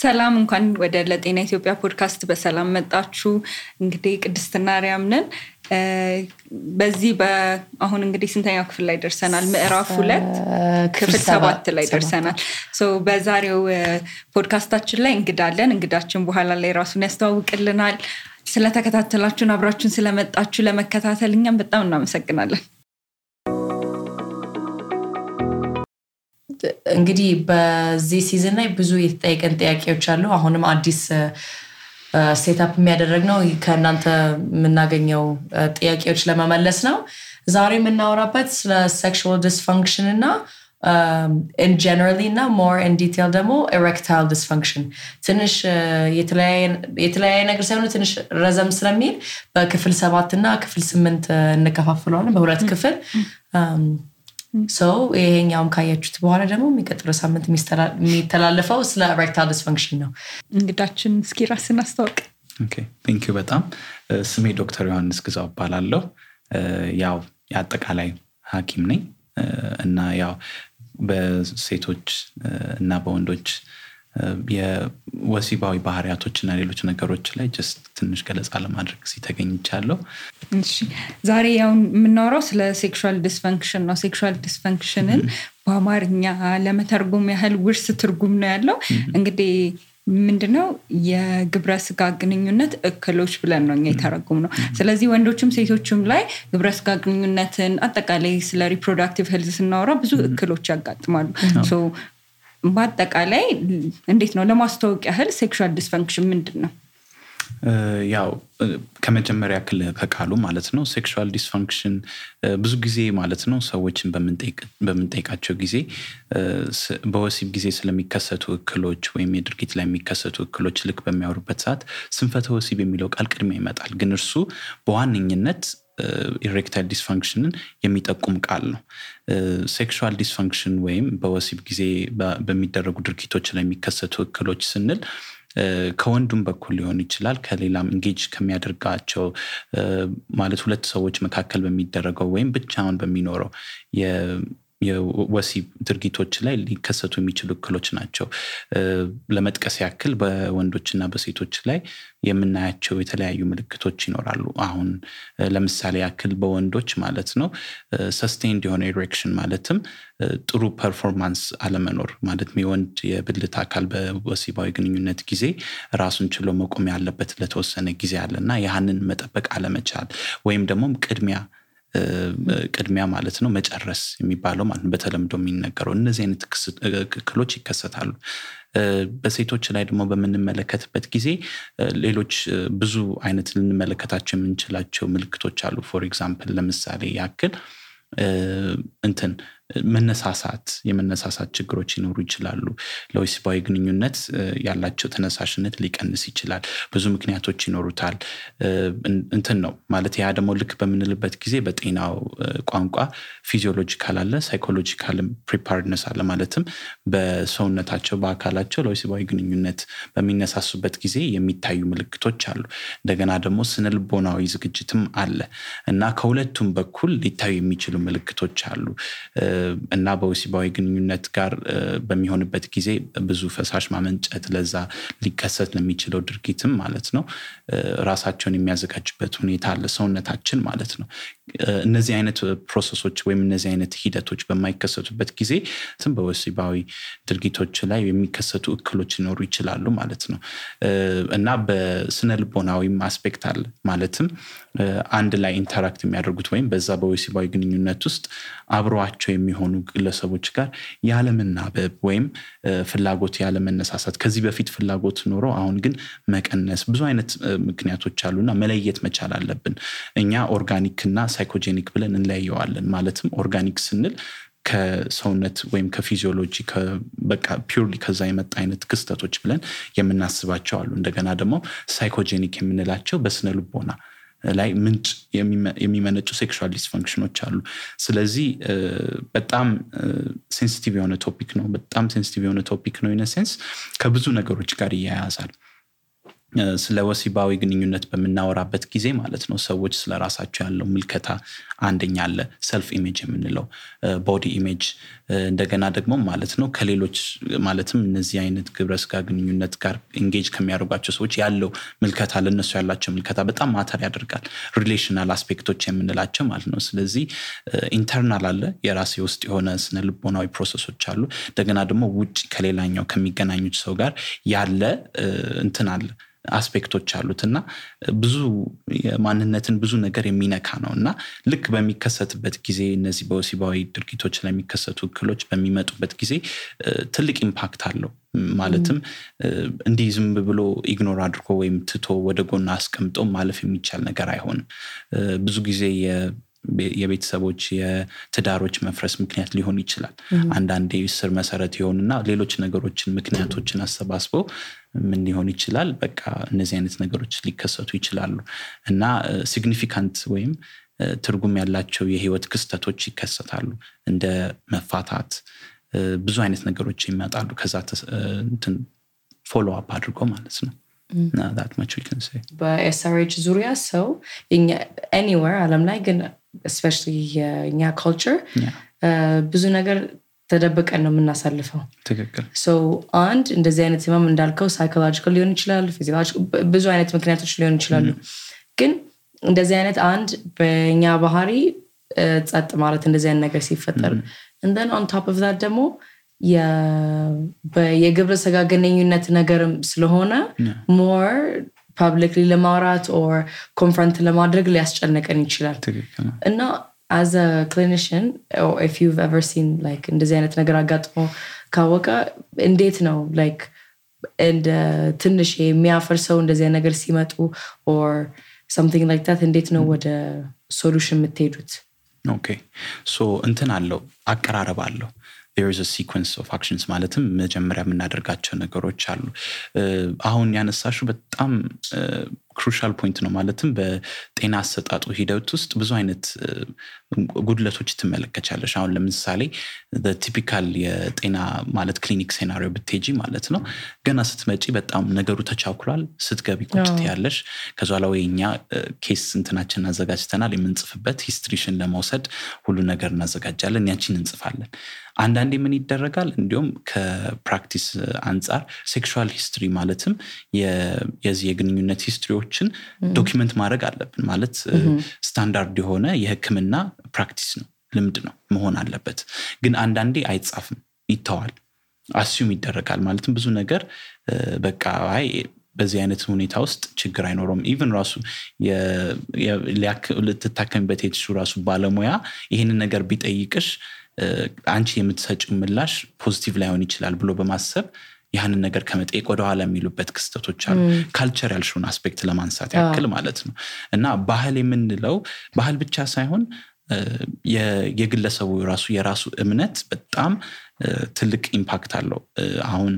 ሰላም እንኳን ወደ ለጤና ኢትዮጵያ ፖድካስት በሰላም መጣችሁ። እንግዲህ ቅድስትና አርያም ነን። በዚህ አሁን እንግዲህ ስንተኛው ክፍል ላይ ደርሰናል? ምዕራፍ ሁለት ክፍል ሰባት ላይ ደርሰናል። በዛሬው ፖድካስታችን ላይ እንግዳለን። እንግዳችን በኋላ ላይ ራሱን ያስተዋውቅልናል። ስለተከታተላችሁን አብራችሁን ስለመጣችሁ ለመከታተል እኛም በጣም እናመሰግናለን። እንግዲህ በዚህ season ላይ ብዙ የተጠየቀን ጥያቄዎች አሉ። አሁንም አዲስ setup የሚያደረግ ነው ከእናንተ የምናገኘው ጥያቄዎች ለመመለስ ነው። ዛሬ የምናወራበት ስለ sexual dysfunction እና in generally እና more in detail ደግሞ erectile dysfunction ትንሽ የተለያየ ነገር ሳይሆኑ ትንሽ ረዘም ስለሚል በክፍል ሰባት እና ክፍል ስምንት እንከፋፍለዋለን በሁለት ክፍል ሰው ይሄኛውም ካያችሁት በኋላ ደግሞ የሚቀጥለው ሳምንት የሚተላለፈው ስለ erectile dysfunction ነው። እንግዳችን እስኪ ራስን አስታውቅ። በጣም ስሜ ዶክተር ዮሐንስ ግዛው እባላለሁ። ያው የአጠቃላይ ሐኪም ነኝ እና ያው በሴቶች እና በወንዶች የወሲባዊ ባህሪያቶች እና ሌሎች ነገሮች ላይ just ትንሽ ገለጻ ለማድረግ ተገኝቻለሁ። ዛሬ ያው የምናወራው ስለ sexual dysfunction ነው። sexual dysfunction ን በአማርኛ ለመተርጎም ያህል ውርስ ትርጉም ነው ያለው። እንግዲህ ምንድነው የግብረ ስጋ ግንኙነት እክሎች ብለን ነው እኛ የተረጎምነው። ስለዚህ ወንዶችም ሴቶችም ላይ ግብረ ስጋ ግንኙነትን አጠቃላይ ስለ reproductive health ስናወራ ብዙ እክሎች ያጋጥማሉ። በአጠቃላይ እንዴት ነው ለማስተዋወቅ ያህል sexual dysfunction ምንድን ነው? ያው ከመጀመሪያ ያክል ከቃሉ ማለት ነው sexual dysfunction ብዙ ጊዜ ማለት ነው ሰዎችን በምንጠይቃቸው ጊዜ በወሲብ ጊዜ ስለሚከሰቱ እክሎች ወይም የድርጊት ላይ የሚከሰቱ እክሎች ልክ በሚያወሩበት ሰዓት ስንፈተ ወሲብ የሚለው ቃል ቅድሚያ ይመጣል። ግን እርሱ በዋነኝነት erectile dysfunction ን የሚጠቁም ቃል ነው። sexual dysfunction ወይም በወሲብ ጊዜ በሚደረጉ ድርጊቶች ላይ የሚከሰቱ እክሎች ስንል ከወንዱም በኩል ሊሆን ይችላል ከሌላም engage ከሚያደርጋቸው ማለት ሁለት ሰዎች መካከል በሚደረገው ወይም ብቻውን በሚኖረው የወሲብ ድርጊቶች ላይ ሊከሰቱ የሚችሉ እክሎች ናቸው። ለመጥቀስ ያክል በወንዶችና በሴቶች ላይ የምናያቸው የተለያዩ ምልክቶች ይኖራሉ። አሁን ለምሳሌ ያክል በወንዶች ማለት ነው sustained የሆነ erection ማለትም ጥሩ performance አለመኖር ማለትም የወንድ የብልት አካል በወሲባዊ ግንኙነት ጊዜ ራሱን ችሎ መቆም ያለበት ለተወሰነ ጊዜ አለ እና ይህንን መጠበቅ አለመቻል ወይም ደግሞ ቅድሚያ ቅድሚያ ማለት ነው መጨረስ የሚባለው ማለት ነው በተለምዶ የሚነገረው እነዚህ አይነት እክሎች ይከሰታሉ። በሴቶች ላይ ደግሞ በምንመለከትበት ጊዜ ሌሎች ብዙ አይነት ልንመለከታቸው የምንችላቸው ምልክቶች አሉ። for example ለምሳሌ ያክል እንትን መነሳሳት የመነሳሳት ችግሮች ሊኖሩ ይችላሉ። ለወሲባዊ ግንኙነት ያላቸው ተነሳሽነት ሊቀንስ ይችላል። ብዙ ምክንያቶች ይኖሩታል። እንትን ነው ማለት ያ ደግሞ ልክ በምንልበት ጊዜ በጤናው ቋንቋ physiological አለ፣ psychological preparedness አለ። ማለትም በሰውነታቸው በአካላቸው ለወሲባዊ ግንኙነት በሚነሳሱበት ጊዜ የሚታዩ ምልክቶች አሉ። እንደገና ደግሞ ስነልቦናዊ ዝግጅትም አለ እና ከሁለቱም በኩል ሊታዩ የሚችሉ ምልክቶች አሉ። እና በወሲባዊ ግንኙነት ጋር በሚሆንበት ጊዜ ብዙ ፈሳሽ ማመንጨት ለዛ ሊከሰት ለሚችለው ድርጊትም ማለት ነው። ራሳቸውን የሚያዘጋጅበት ሁኔታ አለ ሰውነታችን ማለት ነው። እነዚህ አይነት ፕሮሰሶች ወይም እነዚህ አይነት ሂደቶች በማይከሰቱበት ጊዜ በወሲባዊ ድርጊቶች ላይ የሚከሰቱ እክሎች ሊኖሩ ይችላሉ ማለት ነው። እና በስነ ልቦናዊም አስፔክት አለ። ማለትም አንድ ላይ interact የሚያደርጉት ወይም በዛ በወሲባዊ ግንኙነት ውስጥ አብረዋቸው የሚሆኑ ግለሰቦች ጋር ያለመናበብ ወይም ፍላጎት ያለመነሳሳት ከዚህ በፊት ፍላጎት ኖሮ አሁን ግን መቀነስ ብዙ አይነት ምክንያቶች አሉና መለየት መቻል አለብን። እኛ organic እና psychogenic ብለን እንለየዋለን። ማለትም organic ስንል ከሰውነት ወይም ከ physiology በቃ purely ከዛ የመጣ አይነት ክስተቶች ብለን የምናስባቸው አሉ። እንደገና ደግሞ psychogenic የምንላቸው በስነ ልቦና ላይ ምንጭ የሚመነጩ sexual dysfunction ኖች አሉ። ስለዚህ በጣም sensitive የሆነ topic ነው። በጣም sensitive የሆነ topic ነው። in a sense ከብዙ ነገሮች ጋር ይያያዛል። ስለ ወሲባዊ ግንኙነት በምናወራበት ጊዜ ማለት ነው ሰዎች ስለ ራሳቸው ያለው ምልከታ አንደኛ አለ። self image የምንለው body image እንደገና ደግሞ ማለት ነው ከሌሎች ማለትም እነዚህ አይነት ግብረ ስጋ ግንኙነት ጋር engage ከሚያደርጓቸው ሰዎች ያለው ምልከታ ለነሱ ያላቸው ምልከታ በጣም matter ያደርጋል። relational aspect ኦች የምንላቸው ማለት ነው። ስለዚህ internal አለ የራሴ ውስጥ የሆነ ስነ ልቦናዊ process ኦች አሉ። እንደገና ደግሞ ውጭ ከሌላኛው ከሚገናኙት ሰው ጋር ያለ እንትን አለ aspect ኦች አሉት እና ብዙ ማንነትን ብዙ ነገር የሚነካ ነው እና ልክ በሚከሰትበት ጊዜ እነዚህ በወሲባዊ ድርጊቶች ላይ የሚከሰቱ እክሎች በሚመጡበት ጊዜ ትልቅ impact አለው። ማለትም እንዲህ ዝም ብሎ ignore አድርጎ ወይም ትቶ ወደ ጎን አስቀምጦ ማለፍ የሚቻል ነገር አይሆንም። ብዙ ጊዜ የቤተሰቦች የትዳሮች መፍረስ ምክንያት ሊሆን ይችላል። አንዳንዴ ስር መሰረት የሆኑና ሌሎች ነገሮችን ምክንያቶችን አሰባስበው ምን ሊሆን ይችላል? በቃ እነዚህ አይነት ነገሮች ሊከሰቱ ይችላሉ። እና significant ወይም ትርጉም ያላቸው የህይወት ክስተቶች ይከሰታሉ። እንደ መፋታት ብዙ አይነት ነገሮች ይመጣሉ። ከዛ follow up አድርጎ ማለት ነው። በ SRH ዙሪያ ሰው anywhere አለም ላይ ግን especially የእኛ culture ብዙ ነገር ተደብቀን ነው የምናሳልፈው. ትክክል. አንድ እንደዚህ አይነት ህመም እንዳልከው psychological ሊሆን ይችላል ብዙ አይነት ምክንያቶች ሊሆን ይችላሉ። ግን እንደዚህ አይነት አንድ በእኛ ባህሪ ጸጥ ማለት እንደዚህ አይነት ነገር ሲፈጠር and then on top of that ደግሞ የግብረ ስጋ ግንኙነት ነገርም ስለሆነ more publicly ለማውራት or confront ለማድረግ ሊያስጨነቀን ይችላል. እና as a clinician if you've ever seen like እንደዚህ አይነት ነገር አጋጥሞ ካወቀ እንዴት ነው like እንደ ትንሽ የሚያፈር ሰው እንደዚህ ነገር ሲመጡ or something like that እንዴት ነው ወደ solution የምትሄዱት? Okay። So እንትን አለው አቀራረብ አለው a sequence of actions ማለትም መጀመሪያ የምናደርጋቸው ነገሮች አሉ። አሁን ያነሳሽው በጣም crucial point ነው። ማለትም በጤና አሰጣጡ ሂደት ውስጥ ብዙ አይነት ጉድለቶች ትመለከቻለሽ። አሁን ለምሳሌ typical የጤና ማለት clinic scenario ብትሄጂ ማለት ነው ገና ስትመጪ በጣም ነገሩ ተቻኩሏል። ስትገቢ ቁጭ ትያለሽ ከዛ ላይ እኛ case እንትናችን አዘጋጅተናል። የምንጽፍበት history ሽን ለመውሰድ ሁሉ ነገር እናዘጋጃለን። ያችን እንጽፋለን። አንዳንዴ ምን ይደረጋል? እንዲሁም ከ practice አንጻር sexual history ማለትም የዚህ የግንኙነት history ዎችን document ማድረግ አለብን። ማለት ስታንዳርድ የሆነ የህክምና practice ነው ልምድ ነው መሆን አለበት። ግን አንዳንዴ አይጻፍም ይተዋል assume ይደረጋል። ማለትም ብዙ ነገር በቃ አይ በዚህ አይነት ሁኔታ ውስጥ ችግር አይኖረውም። even ራሱ ልትታከሚበት የትሹ ራሱ ባለሙያ ይህንን ነገር ቢጠይቅሽ አንቺ የምትሰጭው ምላሽ positive ላይሆን ይችላል ብሎ በማሰብ ይህንን ነገር ከመጠየቅ ወደኋላ የሚሉበት ክስተቶች አሉ። culture ያልሽውን aspect ለማንሳት ያክል ማለት ነው። እና ባህል የምንለው ባህል ብቻ ሳይሆን የግለሰቡ ራሱ የራሱ እምነት በጣም ትልቅ impact አለው። አሁን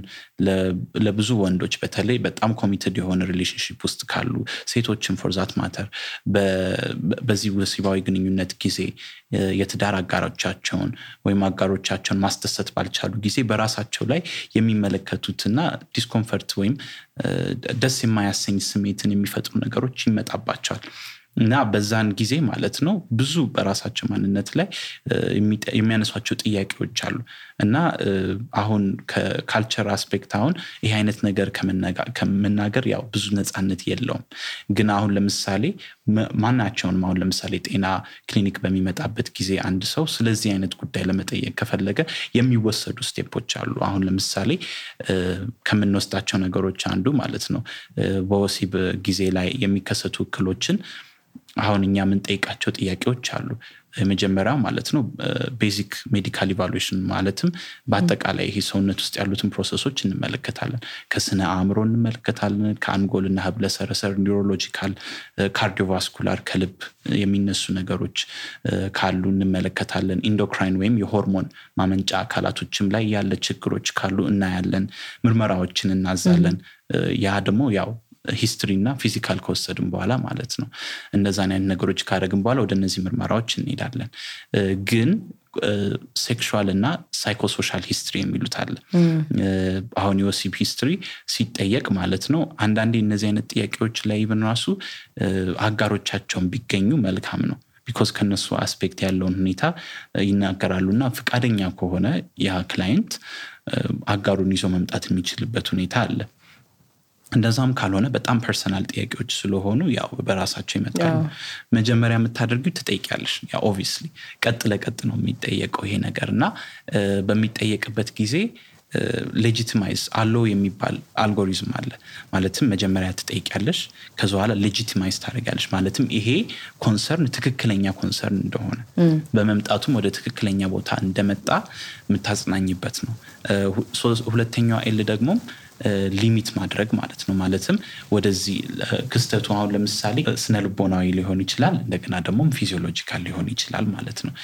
ለብዙ ወንዶች በተለይ በጣም committed የሆነ relationship ውስጥ ካሉ ሴቶችም for that matter በዚህ ወሲባዊ ግንኙነት ጊዜ የትዳር አጋሮቻቸውን ወይም አጋሮቻቸውን ማስደሰት ባልቻሉ ጊዜ በራሳቸው ላይ የሚመለከቱትና discomfort ወይም ደስ የማያሰኝ ስሜትን የሚፈጥሩ ነገሮች ይመጣባቸዋል እና በዛን ጊዜ ማለት ነው ብዙ በራሳቸው ማንነት ላይ የሚያነሷቸው ጥያቄዎች አሉ። እና አሁን ከ culture aspect አሁን ይህ አይነት ነገር ከመናገር ያው ብዙ ነፃነት የለውም። ግን አሁን ለምሳሌ ማናቸውንም አሁን ለምሳሌ ጤና ክሊኒክ በሚመጣበት ጊዜ አንድ ሰው ስለዚህ አይነት ጉዳይ ለመጠየቅ ከፈለገ የሚወሰዱ step ኦች አሉ። አሁን ለምሳሌ ከምንወስዳቸው ነገሮች አንዱ ማለት ነው በወሲብ ጊዜ ላይ የሚከሰቱ እክሎችን አሁን እኛ የምንጠይቃቸው ጥያቄዎች አሉ። የመጀመሪያው ማለት ነው basic medical evaluation ማለትም በአጠቃላይ ይሄ ሰውነት ውስጥ ያሉትን process ኦች እንመለከታለን። ከስነ አእምሮ እንመለከታለን ከአንጎልና ህብለ ሰረሰር neurological cardiovascular ከልብ የሚነሱ ነገሮች ካሉ እንመለከታለን። endocrine ወይም የሆርሞን ማመንጫ አካላቶችም ላይ ያለ ችግሮች ካሉ እናያለን ምርመራዎችን እናዛለን። ያ ደግሞ ያው history እና physical ከወሰድን በኋላ ማለት ነው። እነዛን አይነት ነገሮች ካደረግን በኋላ ወደ እነዚህ ምርመራዎች እንሄዳለን። ግን sexual እና psychosocial history የሚሉት አለ። አሁን የወሲብ history ሲጠየቅ ማለት ነው አንዳንዴ እነዚህ አይነት ጥያቄዎች ላይ ብን ራሱ አጋሮቻቸውን ቢገኙ መልካም ነው። because ከነሱ aspect ያለውን ሁኔታ ይናገራሉ እና ፈቃደኛ ከሆነ ያ client አጋሩን ይዞ መምጣት የሚችልበት ሁኔታ አለ እንደዛም ካልሆነ በጣም personal ጥያቄዎች ስለሆኑ ያው በራሳቸው ይመጣሉ። መጀመሪያ የምታደርጊው ትጠይቂያለሽ። ያ obviously ቀጥ ለቀጥ ነው የሚጠየቀው ይሄ ነገር እና በሚጠየቅበት ጊዜ legitimize ALLOW የሚባል አልጎሪዝም አለ። ማለትም መጀመሪያ ትጠይቂያለሽ ከዚ በኋላ legitimize ታደርጊያለሽ። ማለትም ይሄ concern ትክክለኛ concern እንደሆነ በመምጣቱም ወደ ትክክለኛ ቦታ እንደመጣ የምታጽናኝበት ነው። ሁለተኛዋ L ደግሞ limit ማድረግ ማለት ነው። ማለትም ወደዚህ ክስተቱ አሁን ለምሳሌ ስነ ልቦናዊ ሊሆን ይችላል እንደገና ደግሞ physiological ሊሆን ይችላል ማለት ነው።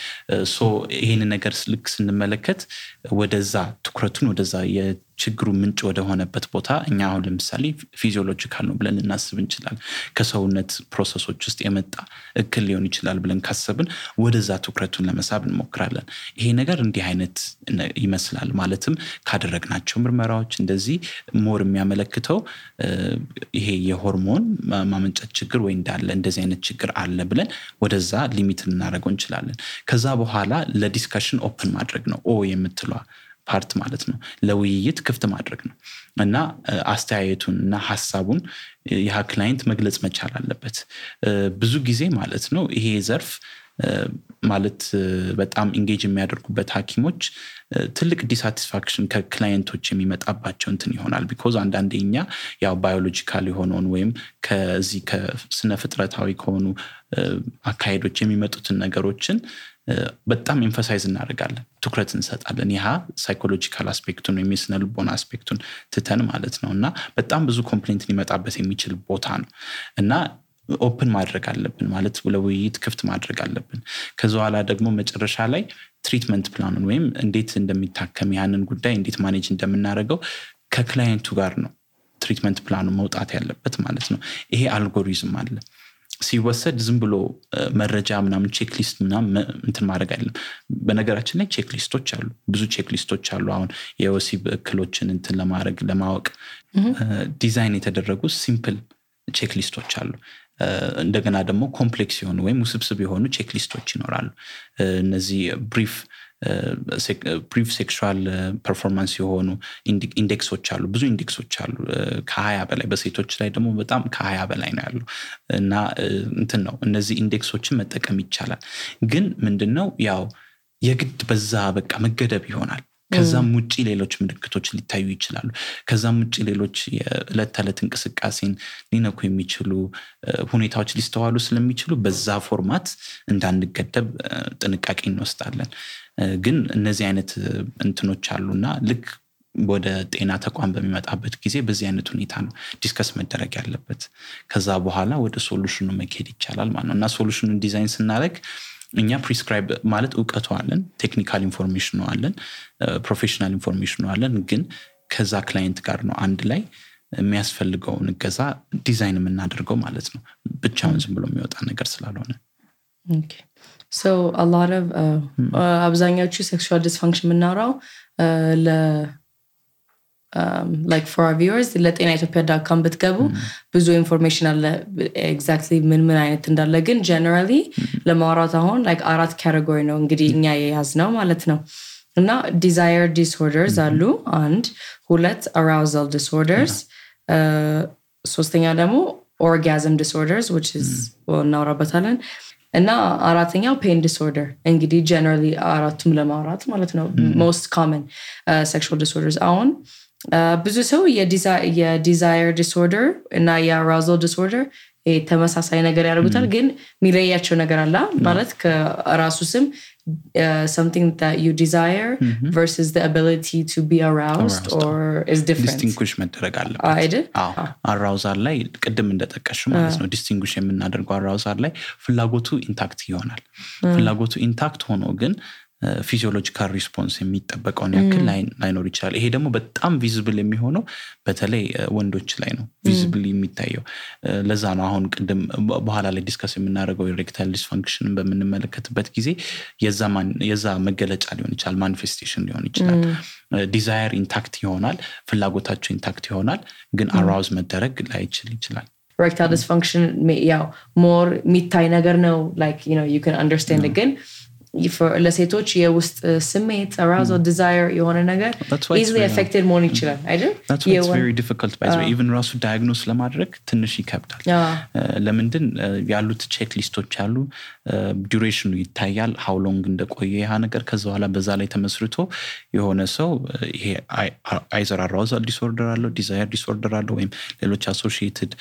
so ይህን ነገር ልክ ስንመለከት ወደዛ ትኩረቱን ወደዛ ችግሩ ምንጭ ወደሆነበት ቦታ እኛ አሁን ለምሳሌ physiological ነው ብለን ልናስብ እንችላል ከሰውነት process ኦች ውስጥ የመጣ እክል ሊሆን ይችላል ብለን ካሰብን ወደዛ ትኩረቱን ለመሳብ እንሞክራለን። ይሄ ነገር እንዲህ አይነት ይመስላል ማለትም ካደረግናቸው ምርመራዎች እንደዚህ more የሚያመለክተው ይሄ የሆርሞን ማመንጨት ችግር ወይ እንዳለ እንደዚህ አይነት ችግር አለ ብለን ወደዛ limit ልናደርገው እንችላለን። ከዛ በኋላ ለ discussion open ማድረግ ነው O የምትለዋ part ማለት ነው። ለውይይት ክፍት ማድረግ ነው። እና አስተያየቱን እና ሀሳቡን ይህ client መግለጽ መቻል አለበት። ብዙ ጊዜ ማለት ነው ይሄ ዘርፍ ማለት በጣም engage የሚያደርጉበት ሀኪሞች ትልቅ dissatisfaction ከ client ኦች የሚመጣባቸው እንትን ይሆናል። because አንዳንዴ ያው biological የሆነውን ወይም ከዚህ ከስነ ፍጥረታዊ ከሆኑ አካሄዶች የሚመጡትን ነገሮችን በጣም emphasize እናደርጋለን ትኩረት እንሰጣለን። ይህ psychological aspect ኡን ወይም የስነ ልቦና aspect ኡን ትተን ማለት ነው። እና በጣም ብዙ complaint ሊመጣበት የሚችል ቦታ ነው። እና open ማድረግ አለብን ማለት ለውይይት ክፍት ማድረግ አለብን። ከዚ በኋላ ደግሞ መጨረሻ ላይ treatment plan ኡን ወይም እንዴት እንደሚታከም ያንን ጉዳይ እንዴት manage እንደምናደርገው ከ client ኡ ጋር ነው treatment plan ኡ መውጣት ያለበት ማለት ነው። ይሄ አልጎሪዝም አለ። ሲወሰድ ዝም ብሎ መረጃ ምናምን checklist ምናምን እንትን ማድረግ አይደለም። በነገራችን ላይ checklist ኦች አሉ ብዙ checklist ኦች አሉ። አሁን የወሲብ እክሎችን እንትን ለማድረግ ለማወቅ ዲዛይን የተደረጉ simple checklist ኦች አሉ እንደገና ደግሞ complex የሆኑ ወይም ውስብስብ የሆኑ checklist ኦች ይኖራሉ። እነዚህ brief brief sexual performance የሆኑ index ኦች አሉ። ብዙ index ኦች አሉ። ከሀያ በላይ በሴቶች ላይ ደግሞ በጣም ከሀያ በላይ ነው ያሉ። እና እንትን ነው እነዚህ index ኦችን መጠቀም ይቻላል። ግን ምንድን ነው ያው የግድ በዛ በቃ መገደብ ይሆናል ከዛም ውጭ ሌሎች ምልክቶች ሊታዩ ይችላሉ። ከዛም ውጭ ሌሎች የዕለት ተዕለት እንቅስቃሴን ሊነኩ የሚችሉ ሁኔታዎች ሊስተዋሉ ስለሚችሉ በዛ format እንዳንገደብ ጥንቃቄ እንወስዳለን። ግን እነዚህ አይነት እንትኖች አሉና ልክ ወደ ጤና ተቋም በሚመጣበት ጊዜ በዚህ አይነት ሁኔታ ነው discuss መደረግ ያለበት። ከዛ በኋላ ወደ solution ኡ መካሄድ ይቻላል ማለት ነው። እና solution ኡን design ስናደረግ እኛ prescribe ማለት እውቀቱ አለን technical information ኡ አለን professional information ኡ አለን። ግን ከዛ client ጋር ነው አንድ ላይ የሚያስፈልገውን እገዛ ዲዛይን የምናደርገው ማለት ነው። ብቻውን ዝም ብሎ የሚወጣ ነገር ስላልሆነ። አብዛኛዎቹ sexual dysfunction የምናወራው like for viewers ለጤና ኢትዮጵያ dot com ብትገቡ ብዙ information አለ። exactly ምን ምን አይነት እንዳለ ግን generally ለማውራት አሁን like አራት category ነው እንግዲህ እኛ የያዝነው ማለት ነው። እና desire disorders አሉ አንድ። ሁለት arousal disorders ሶስተኛ ደግሞ orgasm disorders እናውራበታለን እና አራተኛው pain disorder እንግዲህ generally አራቱም ለማውራት ማለት ነው most common sexual disorders አሁን ብዙ ሰው የ desire disorder እና የ arousal disorder ተመሳሳይ ነገር ያደርጉታል ግን የሚለያቸው ነገር አለ። ማለት ከራሱ ስም something that you desire versus the ability to be aroused, or is different. distinguish መደረግ አለበት. arousal ላይ ቅድም እንደጠቀስሽ ማለት ነው distinguish የምናደርገው arousal ላይ ፍላጎቱ intact ይሆናል። ፍላጎቱ intact ሆኖ ግን physiological response የሚጠበቀውን ያክል ላይኖር ይችላል። ይሄ ደግሞ በጣም visible የሚሆነው በተለይ ወንዶች ላይ ነው visible የሚታየው። ለዛ ነው አሁን ቅድም በኋላ ላይ discuss የምናደርገው erectile dysfunction ን በምንመለከትበት ጊዜ የዛ መገለጫ ሊሆን ይችላል manifestation ሊሆን ይችላል። desire intact ይሆናል ፍላጎታቸው intact ይሆናል ግን arouse መደረግ ላይችል ይችላል። erectile dysfunction ያው more የሚታይ ነገር ነው like you can understand ግን ለሴቶች የውስጥ ስሜት arousal desire የሆነ ነገር easily affected መሆን ይችላል አይደል? difficult even ራሱ diagnose ለማድረግ ትንሽ ይከብዳል። ለምንድን ያሉት checklist ኦች አሉ duration ኑ ይታያል። how long እንደቆየ ያ ነገር ከዛ በኋላ በዛ ላይ ተመስርቶ የሆነ ሰው ይሄ either arousal disorder አለው desire disorder አለው ወይም ሌሎች associated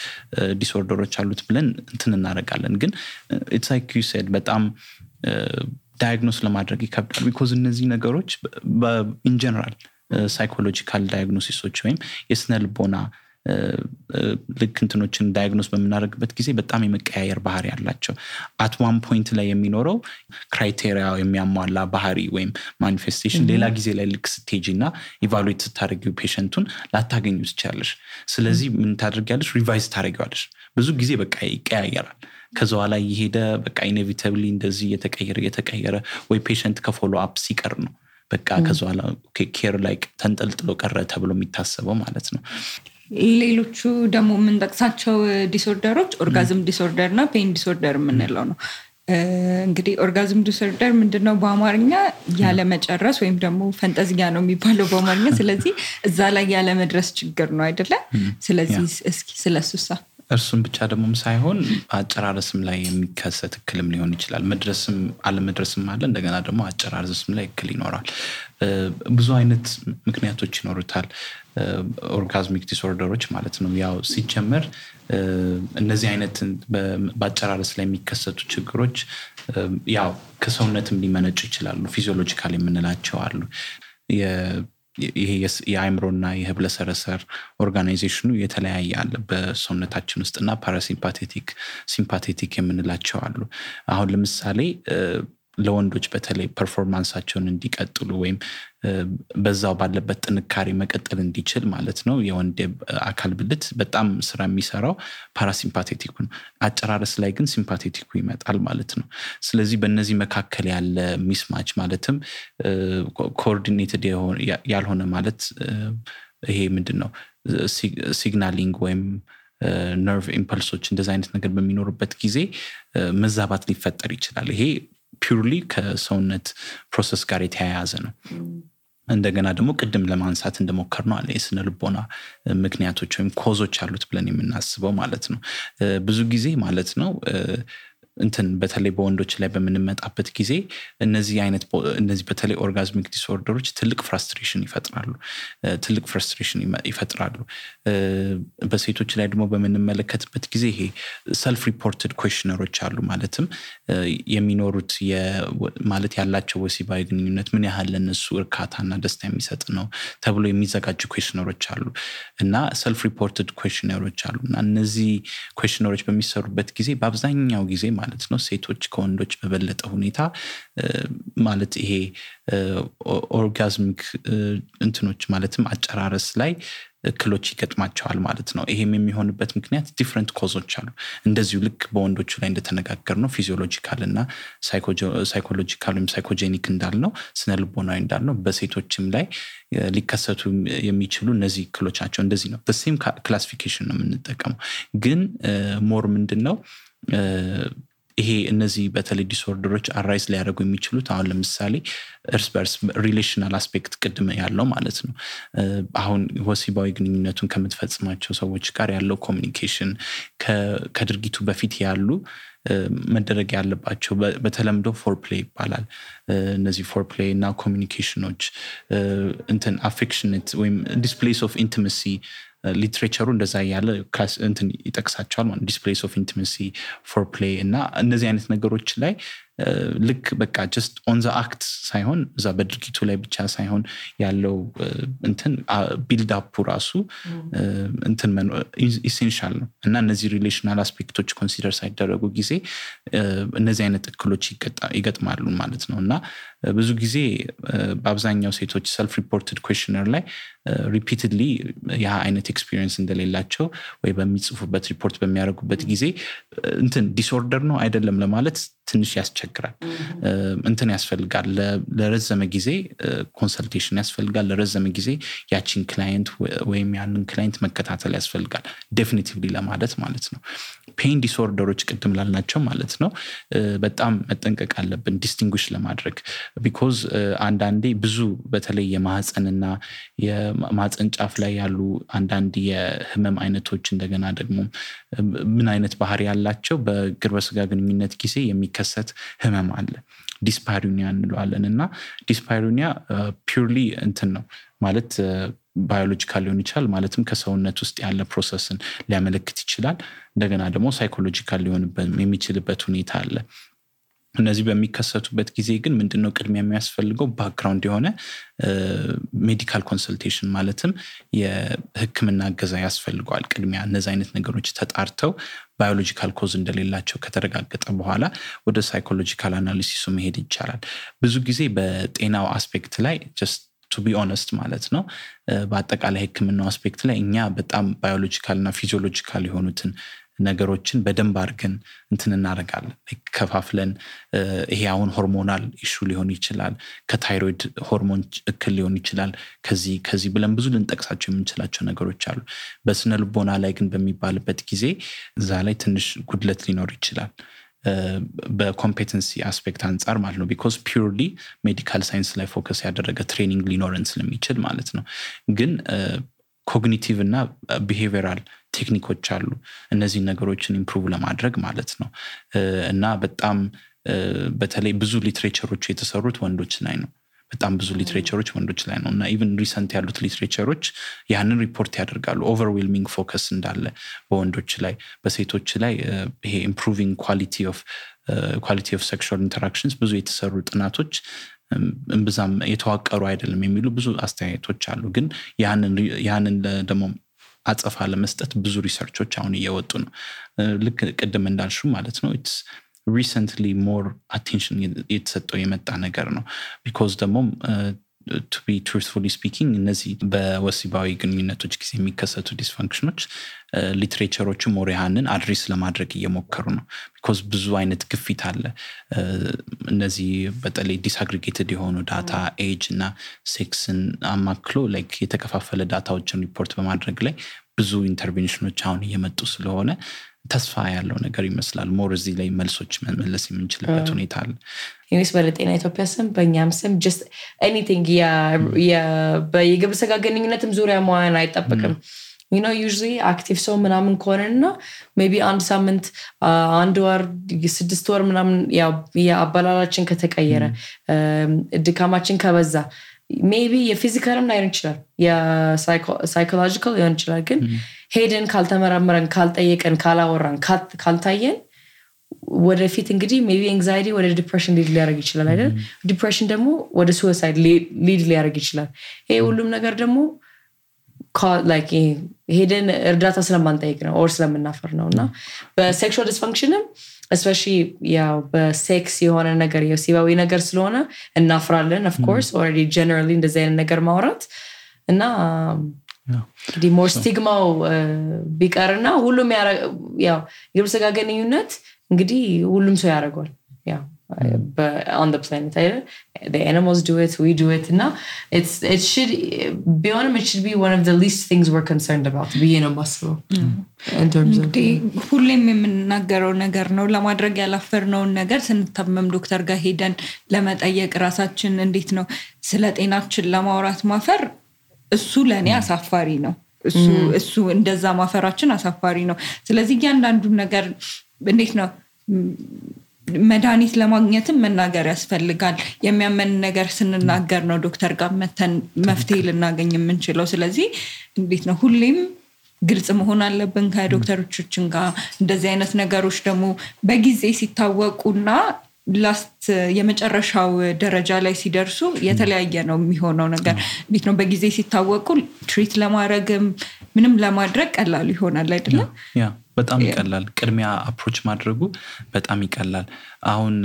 disorder ኦች አሉት ብለን እንትን እናደረጋለን ግን it's like you said በጣም diagnose ለማድረግ ይከብዳል because እነዚህ ነገሮች in general psychological diagnosis ኦች ወይም የስነ ልቦና ልክ እንትኖችን diagnose በምናደርግበት ጊዜ በጣም የመቀያየር ባህሪ ያላቸው at one point ላይ የሚኖረው criteria የሚያሟላ ባህሪ ወይም manifestation ሌላ ጊዜ ላይ ልክ stage እና evaluate ስታደርጊው patient ኡን ላታገኙ ትችላለሽ ስለዚህ ምን ታደርጊያለሽ? revise ታደርጊዋለሽ። ብዙ ጊዜ በቃ ይቀያየራል ከዛ በኋላ እየሄደ በቃ inevitably እንደዚህ እየተቀየረ እየተቀየረ ወይ patient ከ follow up ሲቀር ነው በቃ ከዛ በኋላ care ላይ ተንጠልጥሎ ቀረ ተብሎ የሚታሰበው ማለት ነው። ሌሎቹ ደግሞ የምንጠቅሳቸው disorder ኦች orgasm disorder እና pain disorder የምንለው ነው። እንግዲህ orgasm disorder ምንድነው? በአማርኛ ያለመጨረስ ወይም ደግሞ ፈንጠዝያ ነው የሚባለው በአማርኛ። ስለዚህ እዛ ላይ ያለመድረስ ችግር ነው አይደለም ስለዚህ እስኪ ስለሱሳ እርሱም ብቻ ደግሞም ሳይሆን አጨራረስም ላይ የሚከሰት እክልም ሊሆን ይችላል። መድረስም አለመድረስም አለ እንደገና ደግሞ አጨራረስም ላይ እክል ይኖራል። ብዙ አይነት ምክንያቶች ይኖሩታል። orgasmic disorder ኦች ማለት ነው። ያው ሲጀመር እነዚህ አይነት በአጨራረስ ላይ የሚከሰቱ ችግሮች ያው ከሰውነትም ሊመነጩ ይችላሉ። physiological የምንላቸው አሉ ይሄ የአእምሮና የህብለሰረሰር organization ኑ የተለያየ አለ። በሰውነታችን ውስጥና parasympathetic sympathetic የምንላቸው አሉ። አሁን ለምሳሌ ለወንዶች በተለይ performance ኣቸውን እንዲቀጥሉ ወይም በዛው ባለበት ጥንካሬ መቀጠል እንዲችል ማለት ነው። የወንድ አካል ብልት በጣም ስራ የሚሰራው parasympathetic ኩ ነው። አጨራረስ ላይ ግን sympathetic ኩ ይመጣል ማለት ነው። ስለዚህ በእነዚህ መካከል ያለ mismatch ማለትም coordinated ያልሆነ ማለት ይሄ ምንድን ነው signaling ወይም nerve impulse ኦች እንደዚ አይነት ነገር በሚኖሩበት ጊዜ መዛባት ሊፈጠር ይችላል። ይሄ purely ከሰውነት process ጋር የተያያዘ ነው። እንደገና ደግሞ ቅድም ለማንሳት እንደሞከርነው አለ የስነ ልቦና ምክንያቶች ወይም cause ኦች አሉት ብለን የምናስበው ማለት ነው። ብዙ ጊዜ ማለት ነው እንትን በተለይ በወንዶች ላይ በምንመጣበት ጊዜ እነዚህ አይነት እነዚህ በተለይ orgasmic disorder ኦች ትልቅ frustration ይፈጥራሉ። ትልቅ frustration ይፈጥራሉ። በሴቶች ላይ ደግሞ በምንመለከትበት ጊዜ ይሄ self reported questionnaire ኦች አሉ። ማለትም የሚኖሩት ማለት ያላቸው ወሲባዊ ግንኙነት ምን ያህል ለነሱ እርካታና ደስታ የሚሰጥ ነው ተብሎ የሚዘጋጁ questionnaire ኦች አሉ። እና self reported questionnaire ኦች አሉ። እና እነዚህ questionnaire ኦች በሚሰሩበት ጊዜ በአብዛኛው ጊዜ ነው። ሴቶች ከወንዶች በበለጠ ሁኔታ ማለት ይሄ orgasmic እንትኖች ማለትም አጨራረስ ላይ እክሎች ይገጥማቸዋል ማለት ነው። ይሄም የሚሆንበት ምክንያት different cause ኦች አሉ። እንደዚሁ ልክ በወንዶቹ ላይ እንደተነጋገርነው physiological እና psychological ወይም psychogenic እንዳልነው ስነ ልቦናዊ እንዳልነው በሴቶችም ላይ ሊከሰቱ የሚችሉ እነዚህ እክሎች ናቸው። እንደዚህ ነው። በ same classification ነው የምንጠቀመው። ግን more ምንድን ነው ይሄ እነዚህ በተለይ disorder ኦች arise ሊያደርጉ የሚችሉት አሁን ለምሳሌ እርስ በርስ relational aspect ቅድም ያለው ማለት ነው። አሁን ወሲባዊ ግንኙነቱን ከምትፈጽማቸው ሰዎች ጋር ያለው communication ከድርጊቱ በፊት ያሉ መደረግ ያለባቸው በተለምዶ foreplay ይባላል። እነዚህ foreplay እና communication ኦች እንትን affectionate ወይም displays of intimacy literature ኡ እንደዛ ያለ እንትን ይጠቅሳቸዋል displays of intimacy foreplay እና እነዚህ አይነት ነገሮች ላይ ልክ በቃ just on act ሳይሆን እዛ በድርጊቱ ላይ ብቻ ሳይሆን ያለው እንትን build up ኡ ራሱ እንትን essential ነው። እና እነዚህ relational aspect ኦች consider ሳይደረጉ ጊዜ እነዚህ አይነት እክሎች ይገጥማሉ ማለት ነው። እና ብዙ ጊዜ በአብዛኛው ሴቶች self reported questionnaire ላይ repeatedly ያ አይነት experience እንደሌላቸው ወይ በሚጽፉበት ሪፖርት በሚያደርጉበት ጊዜ እንትን disorder ነው አይደለም ለማለት ትንሽ ያስቸግራል። እንትን ያስፈልጋል። ለረዘመ ጊዜ consultation ያስፈልጋል። ለረዘመ ጊዜ ያቺን client ወይም ያንን client መከታተል ያስፈልጋል። definitively ለማለት ማለት ነው። pain disorder ኦች ቅድም ያልናቸው ማለት ነው በጣም መጠንቀቅ አለብን distinguish ለማድረግ because አንዳንዴ ብዙ በተለይ የማህፀንና የማህፀን ጫፍ ላይ ያሉ አንዳንድ የህመም አይነቶች እንደገና ደግሞ ምን አይነት ባህሪ ያላቸው በግብረ ስጋ ግንኙነት ጊዜ የሚከሰት ህመም አለ። dyspareunia እንለዋለን እና dyspareunia purely እንትን ነው ማለት biological ሊሆን ይችላል ማለትም ከሰውነት ውስጥ ያለ process ን ሊያመለክት ይችላል። እንደገና ደግሞ psychological ሊሆን የሚችልበት ሁኔታ አለ እነዚህ በሚከሰቱበት ጊዜ ግን ምንድነው ቅድሚያ የሚያስፈልገው? background የሆነ medical consultation ማለትም የህክምና እገዛ ያስፈልገዋል። ቅድሚያ እነዚህ አይነት ነገሮች ተጣርተው biological cause እንደሌላቸው ከተረጋገጠ በኋላ ወደ psychological analysis ኡ መሄድ ይቻላል። ብዙ ጊዜ በጤናው aspect ላይ just to be honest ማለት ነው በአጠቃላይ ህክምናው aspect ላይ እኛ በጣም biological እና physiological የሆኑትን ነገሮችን በደንብ አድርገን እንትን እናደርጋለን። ከፋፍለን ይሄ አሁን hormonal issue ሊሆን ይችላል ከታይሮይድ ሆርሞን እክል ሊሆን ይችላል ከዚህ ከዚህ ብለን ብዙ ልንጠቅሳቸው የምንችላቸው ነገሮች አሉ። በስነ ልቦና ላይ ግን በሚባልበት ጊዜ እዛ ላይ ትንሽ ጉድለት ሊኖር ይችላል። በ competency aspect አንጻር ማለት ነው። because purely medical science ላይ focus ያደረገ training ሊኖረን ስለሚችል ማለት ነው። ግን cognitive እና behavioral ቴክኒኮች አሉ። እነዚህን ነገሮችን improve ለማድረግ ማለት ነው። እና በጣም በተለይ ብዙ literature ኦች የተሰሩት ወንዶች ላይ ነው። በጣም ብዙ literature ኦች ወንዶች ላይ ነው። እና even recent ያሉት literature ኦች ያንን ሪፖርት ያደርጋሉ። overwhelming focus እንዳለ በወንዶች ላይ በሴቶች ላይ ይሄ improving quality of quality of sexual interactions ብዙ የተሰሩ ጥናቶች እምብዛም የተዋቀሩ አይደለም የሚሉ ብዙ አስተያየቶች አሉ። ግን ያንን ደግሞ አጸፋ ለመስጠት ብዙ research ኦች አሁን እየወጡ ነው። ልክ ቅድም እንዳልሽው ማለት ነው recently more attention የተሰጠው የመጣ ነገር ነው። because ደግሞ to be truthfully speaking እነዚህ በወሲባዊ ግንኙነቶች ጊዜ የሚከሰቱ dysfunction ኦች literature ኦቹ more ይህንን address ለማድረግ እየሞከሩ ነው። because ብዙ አይነት ግፊት አለ። እነዚህ በተለይ disaggregated የሆኑ data age እና sex ን አማክሎ like የተከፋፈለ data ዎችን ሪፖርት በማድረግ ላይ ብዙ intervention ኦች አሁን እየመጡ ስለሆነ ተስፋ ያለው ነገር ይመስላል። more እዚህ ላይ መልሶች መመለስ የምንችልበት ሁኔታ አለ። ዩኒስ በለጤና ኢትዮጵያ ስም በእኛም ስም just anything የግብረ ስጋ ግንኙነትም ዙሪያ መዋያን አይጠበቅም። ነው you active ሰው ምናምን ከሆነና ቢ አንድ ሳምንት አንድ ወር ስድስት ወር ምናምን የአበላላችን ከተቀየረ ድካማችን ከበዛ maybe የ physical ም ላይሆን ይችላል የ psychological ሊሆን ይችላል ግን ሄደን ካልተመረመርን ካልጠየቅን ካላወራን ካልታየን ወደፊት እንግዲህ maybe anxiety ወደ depression lead ሊያደርግ ይችላል አይደል? depression ደግሞ ወደ suicide lead ሊያደርግ ይችላል። ይሄ ሁሉም ነገር ደግሞ ሄደን እርዳታ ስለማንጠይቅ ነው or ስለምናፈር ነው እና በ sexual dysfunction ም especially ያው በሴክስ የሆነ ነገር የወሲባዊ ነገር ስለሆነ እናፍራለን of course already generally እንደዚህ አይነት ነገር ማውራት እና እንግዲህ more stigma ው ቢቀርና ሁሉም ያው የግብረ ስጋ ግንኙነት እንግዲህ ሁሉም ሰው ያደርገዋል። the planet አይደል? The animals do it we do it እና it should ቢሆንም it should be one of the least things we're concerned about ብዬ ነው ማስበው እንግዲህ ሁሌም የምናገረው ነገር ነው። ለማድረግ ያላፈርነውን ነገር ስንታመም ዶክተር ጋር ሄደን ለመጠየቅ ራሳችን እንዴት ነው ስለ ጤናችን ለማውራት ማፈር እሱ ለእኔ አሳፋሪ ነው። እሱ እንደዛ ማፈራችን አሳፋሪ ነው። ስለዚህ እያንዳንዱን ነገር እንዴት ነው? መድኃኒት ለማግኘትም መናገር ያስፈልጋል። የሚያመን ነገር ስንናገር ነው ዶክተር ጋር መተን መፍትሄ ልናገኝ የምንችለው። ስለዚህ እንዴት ነው? ሁሌም ግልጽ መሆን አለብን ከዶክተሮቻችን ጋር። እንደዚህ አይነት ነገሮች ደግሞ በጊዜ ሲታወቁና last የመጨረሻው ደረጃ ላይ ሲደርሱ የተለያየ ነው የሚሆነው ነገር። እንዴት ነው? በጊዜ ሲታወቁ treat ለማድረግም ምንም ለማድረግ ቀላሉ ይሆናል አይደለም በጣም ይቀላል ቅድሚያ approach ማድረጉ በጣም ይቀላል። አሁን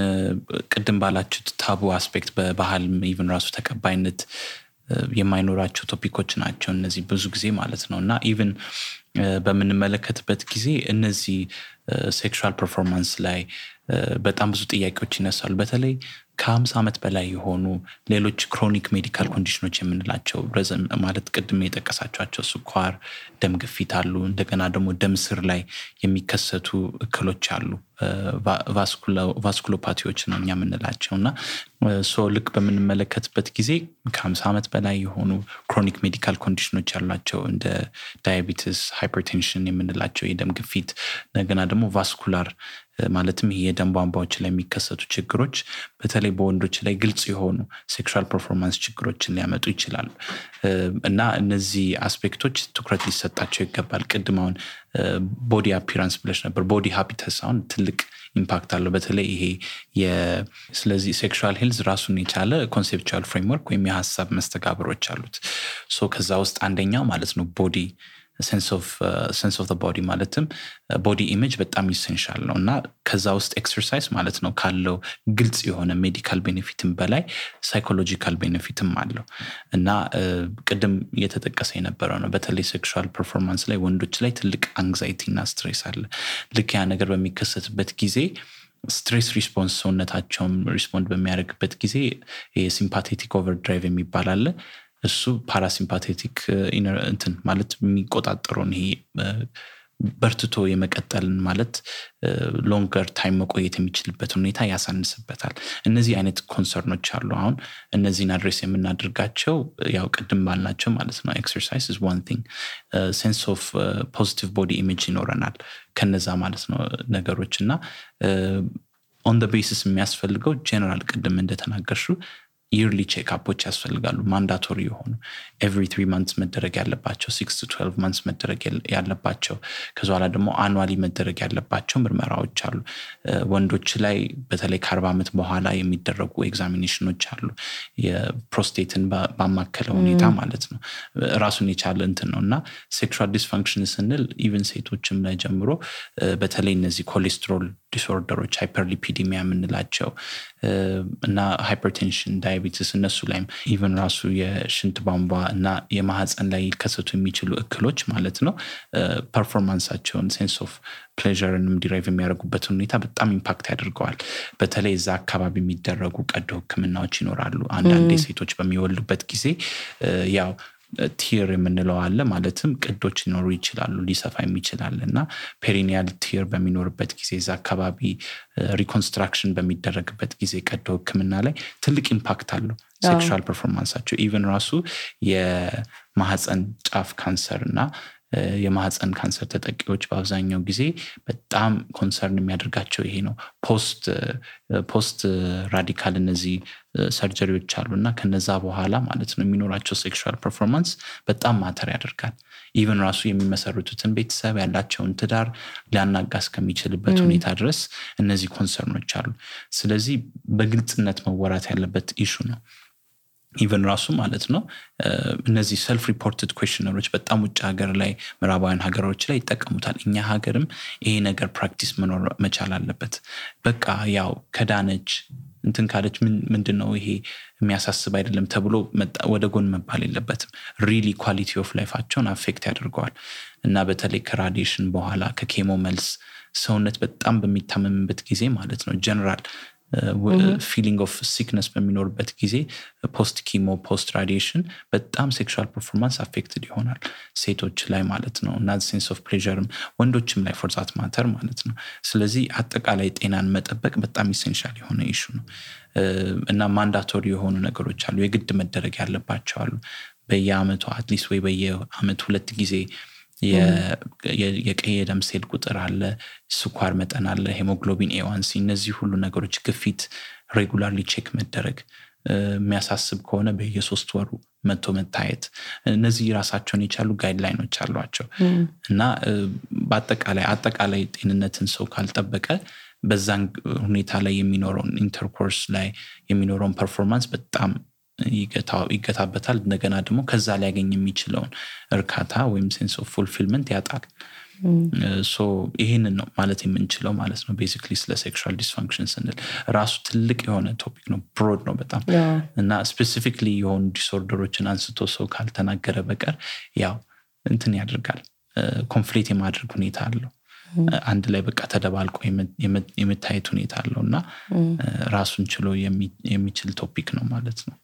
ቅድም ባላችሁት taboo aspect በባህል even ራሱ ተቀባይነት የማይኖራቸው topic ኦች ናቸው እነዚህ ብዙ ጊዜ ማለት ነው። እና even በምንመለከትበት ጊዜ እነዚህ sexual performance ላይ በጣም ብዙ ጥያቄዎች ይነሳሉ። በተለይ ከሀምሳ ዓመት በላይ የሆኑ ሌሎች chronic medical condition ኦች የምንላቸው ማለት ቅድም የጠቀሳችኋቸው ስኳር ደም ግፊት አሉ። እንደገና ደግሞ ደም ስር ላይ የሚከሰቱ እክሎች አሉ። vasculopathy ዎች ነው እኛ የምንላቸው። እና so ልክ በምንመለከትበት ጊዜ ከሀምሳ ዓመት በላይ የሆኑ chronic medical condition ኦች ያላቸው እንደ diabetes hypertension የምንላቸው የደም ግፊት እንደገና ደግሞ vascular ማለትም ይሄ የደም ቧንቧዎች ላይ የሚከሰቱ ችግሮች በተለይ በወንዶች ላይ ግልጽ የሆኑ sexual performance ችግሮችን ሊያመጡ ይችላሉ። እና እነዚህ aspect ኦች ትኩረት ሊሰጣቸው ይገባል። ቅድም body appearance ብለሽ ነበር። body habitus አሁን ትልቅ impact አለው። በተለይ ይሄ ስለዚህ sexual health ራሱን የቻለ conceptual framework ወይም የሀሳብ መስተጋብሮች አሉት። ከዛ ውስጥ አንደኛው ማለት ነው body sense of body ማለትም body image በጣም essential ነው እና ከዛ ውስጥ exercise ማለት ነው ካለው ግልጽ የሆነ medical benefit ም በላይ psychological benefit ም አለው እና ቅድም እየተጠቀሰ የነበረው ነው። በተለይ sexual performance ላይ ወንዶች ላይ ትልቅ anxiety እና stress አለ። ልክ ያ ነገር በሚከሰትበት ጊዜ stress response ሰውነታቸውም respond በሚያደርግበት ጊዜ sympathetic overdrive የሚባል አለ እሱ parasympathetic እንትን ማለት የሚቆጣጠረውን ይሄ በርትቶ የመቀጠልን ማለት longer time መቆየት የሚችልበት ሁኔታ ያሳንስበታል። እነዚህ አይነት concern ኦች አሉ። አሁን እነዚህን address የምናደርጋቸው ያው ቅድም ባልናቸው ማለት ነው exercise is one thing sense of positive body image ይኖረናል ከነዛ ማለት ነው ነገሮች። እና on basis የሚያስፈልገው ጀነራል ቅድም እንደተናገርሽው yearly checkup ኦች ያስፈልጋሉ። mandatory የሆኑ every three months መደረግ ያለባቸው six to twelve months መደረግ ያለባቸው ከዚ በኋላ ደግሞ annually መደረግ ያለባቸው ምርመራዎች አሉ። ወንዶች ላይ በተለይ ከአርባ ዓመት በኋላ የሚደረጉ ኤግዛሚኔሽኖች አሉ። የፕሮስቴትን ባማከለ ሁኔታ ማለት ነው። ራሱን የቻለ እንትን ነው። እና sexual dysfunction ስንል even ሴቶችም ላይ ጀምሮ በተለይ እነዚህ cholesterol disorder ኦች hyperlipidemia የምንላቸው እና hypertension diabetes እነሱ ላይም even ራሱ የሽንት ቧንቧ እና የማህፀን ላይ ሊከሰቱ የሚችሉ እክሎች ማለት ነው performance ኣቸውን sense of pleasure ንም derive የሚያደርጉበትን ሁኔታ በጣም impact ያደርገዋል። በተለይ እዛ አካባቢ የሚደረጉ ቀዶ ህክምናዎች ይኖራሉ። አንዳንድ ሴቶች በሚወልዱበት ጊዜ ያው tear የምንለው አለ። ማለትም ቅደቶች ሊኖሩ ይችላሉ ሊሰፋ ይችላል እና perineal tear በሚኖርበት ጊዜ እዛ አካባቢ reconstruction በሚደረግበት ጊዜ ቀዶ ህክምና ላይ ትልቅ impact አለው። sexual performance ኣቸው even ራሱ የማህፀን ጫፍ ካንሰር እና የማህፀን ካንሰር ተጠቂዎች በአብዛኛው ጊዜ በጣም concern የሚያደርጋቸው ይሄ ነው። post radical እነዚህ surgery ዎች አሉ እና ከነዛ በኋላ ማለት ነው የሚኖራቸው sexual performance በጣም matter ያደርጋል። even ራሱ የሚመሰርቱትን ቤተሰብ ያላቸውን ትዳር ሊያናጋ እስከሚችልበት ሁኔታ ድረስ እነዚህ concern ኦች አሉ። ስለዚህ በግልጽነት መወራት ያለበት issue ነው even ራሱ ማለት ነው። እነዚህ self reported questionnaire ኦች በጣም ውጭ ሀገር ላይ ምዕራባውያን ሀገሮች ላይ ይጠቀሙታል። እኛ ሀገርም ይሄ ነገር practice መኖር መቻል አለበት። በቃ ያው ከዳነች እንትን ካለች ምንድን ነው ይሄ የሚያሳስብ አይደለም ተብሎ ወደ ጎን መባል የለበትም። really quality of life ኣቸውን affect ያደርገዋል። እና በተለይ ከ radiation በኋላ ከ chemo መልስ ሰውነት በጣም በሚታመምበት ጊዜ ማለት ነው general feeling of sickness በሚኖርበት ጊዜ post chemo post radiation በጣም sexual performance affected ይሆናል ሴቶች ላይ ማለት ነው። እና sense of pleasure ም ወንዶችም ላይ for that matter ማለት ነው። ስለዚህ አጠቃላይ ጤናን መጠበቅ በጣም essential የሆነ issue ነው። እና mandatory የሆኑ ነገሮች አሉ የግድ መደረግ ያለባቸው አሉ። በየአመቱ at least ወይ በየአመት ሁለት ጊዜ የቀይ የደም ሴል ቁጥር አለ ስኳር መጠን አለ hemoglobin A1C እነዚህ ሁሉ ነገሮች ግፊት regularly check መደረግ የሚያሳስብ ከሆነ በየሶስት ወሩ መጥቶ መታየት። እነዚህ ራሳቸውን የቻሉ guideline ኦች አሏቸው። እና በአጠቃላይ አጠቃላይ ጤንነትን ሰው ካልጠበቀ በዛን ሁኔታ ላይ የሚኖረውን intercourse ላይ የሚኖረውን performance በጣም ይገታበታል። እንደገና ደግሞ ከዛ ሊያገኝ የሚችለውን እርካታ ወይም sense of fulfillment ያጣል። ይህንን ነው ማለት የምንችለው ማለት ነው። basically ስለ sexual dysfunction ስንል ራሱ ትልቅ የሆነ topic ነው፣ broad ነው በጣም እና specifically የሆኑ disorder ኦችን አንስቶ ሰው ካልተናገረ በቀር ያው እንትን ያደርጋል፣ conflict የማድረግ ሁኔታ አለው። አንድ ላይ በቃ ተደባልቆ የመታየት ሁኔታ አለው እና ራሱን ችሎ የሚችል topic ነው ማለት ነው።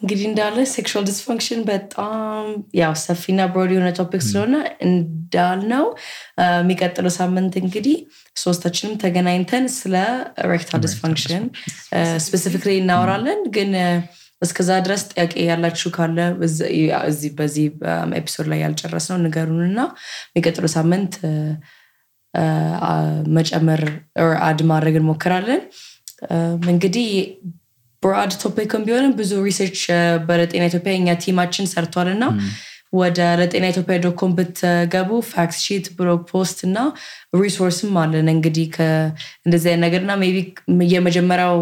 እንግዲህ እንዳለ sexual dysfunction በጣም ያው ሰፊና broad የሆነ topic ስለሆነ እንዳልነው የሚቀጥለው ሳምንት እንግዲህ ሶስታችንም ተገናኝተን ስለ erectile dysfunction specifically እናወራለን። ግን እስከዛ ድረስ ጥያቄ ያላችሁ ካለ እዚህ በዚህ episode ላይ ያልጨረስነው ንገሩን እና የሚቀጥለው ሳምንት መጨመር add ማድረግ እንሞክራለን። እንግዲህ broad topic ም ቢሆንም ብዙ research በለጤና ኢትዮጵያ እኛ team ኣችን ሰርቷል እና ወደ ለጤና ኢትዮጵያ .com ብትገቡ fact sheet blog post እና resource ም አለን። እንግዲህ እንደዚህ አይነት ነገር maybe የመጀመሪያው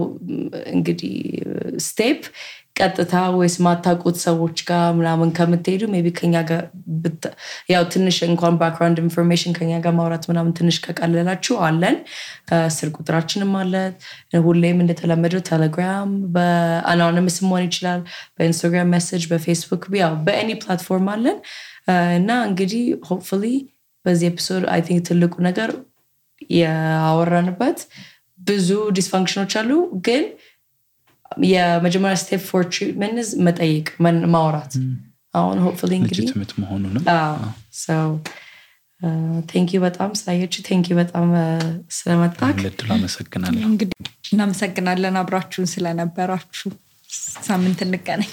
እንግዲህ step ቀጥታ ወደ ማታቁት ሰዎች ጋር ምናምን ከምትሄዱ maybe ከኛ ጋር ያው ትንሽ እንኳን background information ከኛ ጋር ማውራት ምናምን ትንሽ ከቀለላችሁ አለን። ስር ቁጥራችንም አለ። ሁሌም እንደተለመደው ቴሌግራም በ anonymous መሆን ይችላል። በኢንስታግራም message በፌስቡክ ያው በ any platform አለን። እና እንግዲህ hopefully በዚህ episode I think ትልቁ ነገር ያወራንበት ብዙ dysfunction ኦች አሉ። ግን የመጀመሪያ step for treatment መጠየቅ ማውራት። አሁን hopefully እንግዲህ ትምህርት መሆኑንም Thank you በጣም ስላየሽ thank you በጣም ስለመጣክ። ለዕድሉ አመሰግናለሁ። እንግዲህ እናመሰግናለን አብራችሁን ስለነበራችሁ። ሳምንት እንገናኝ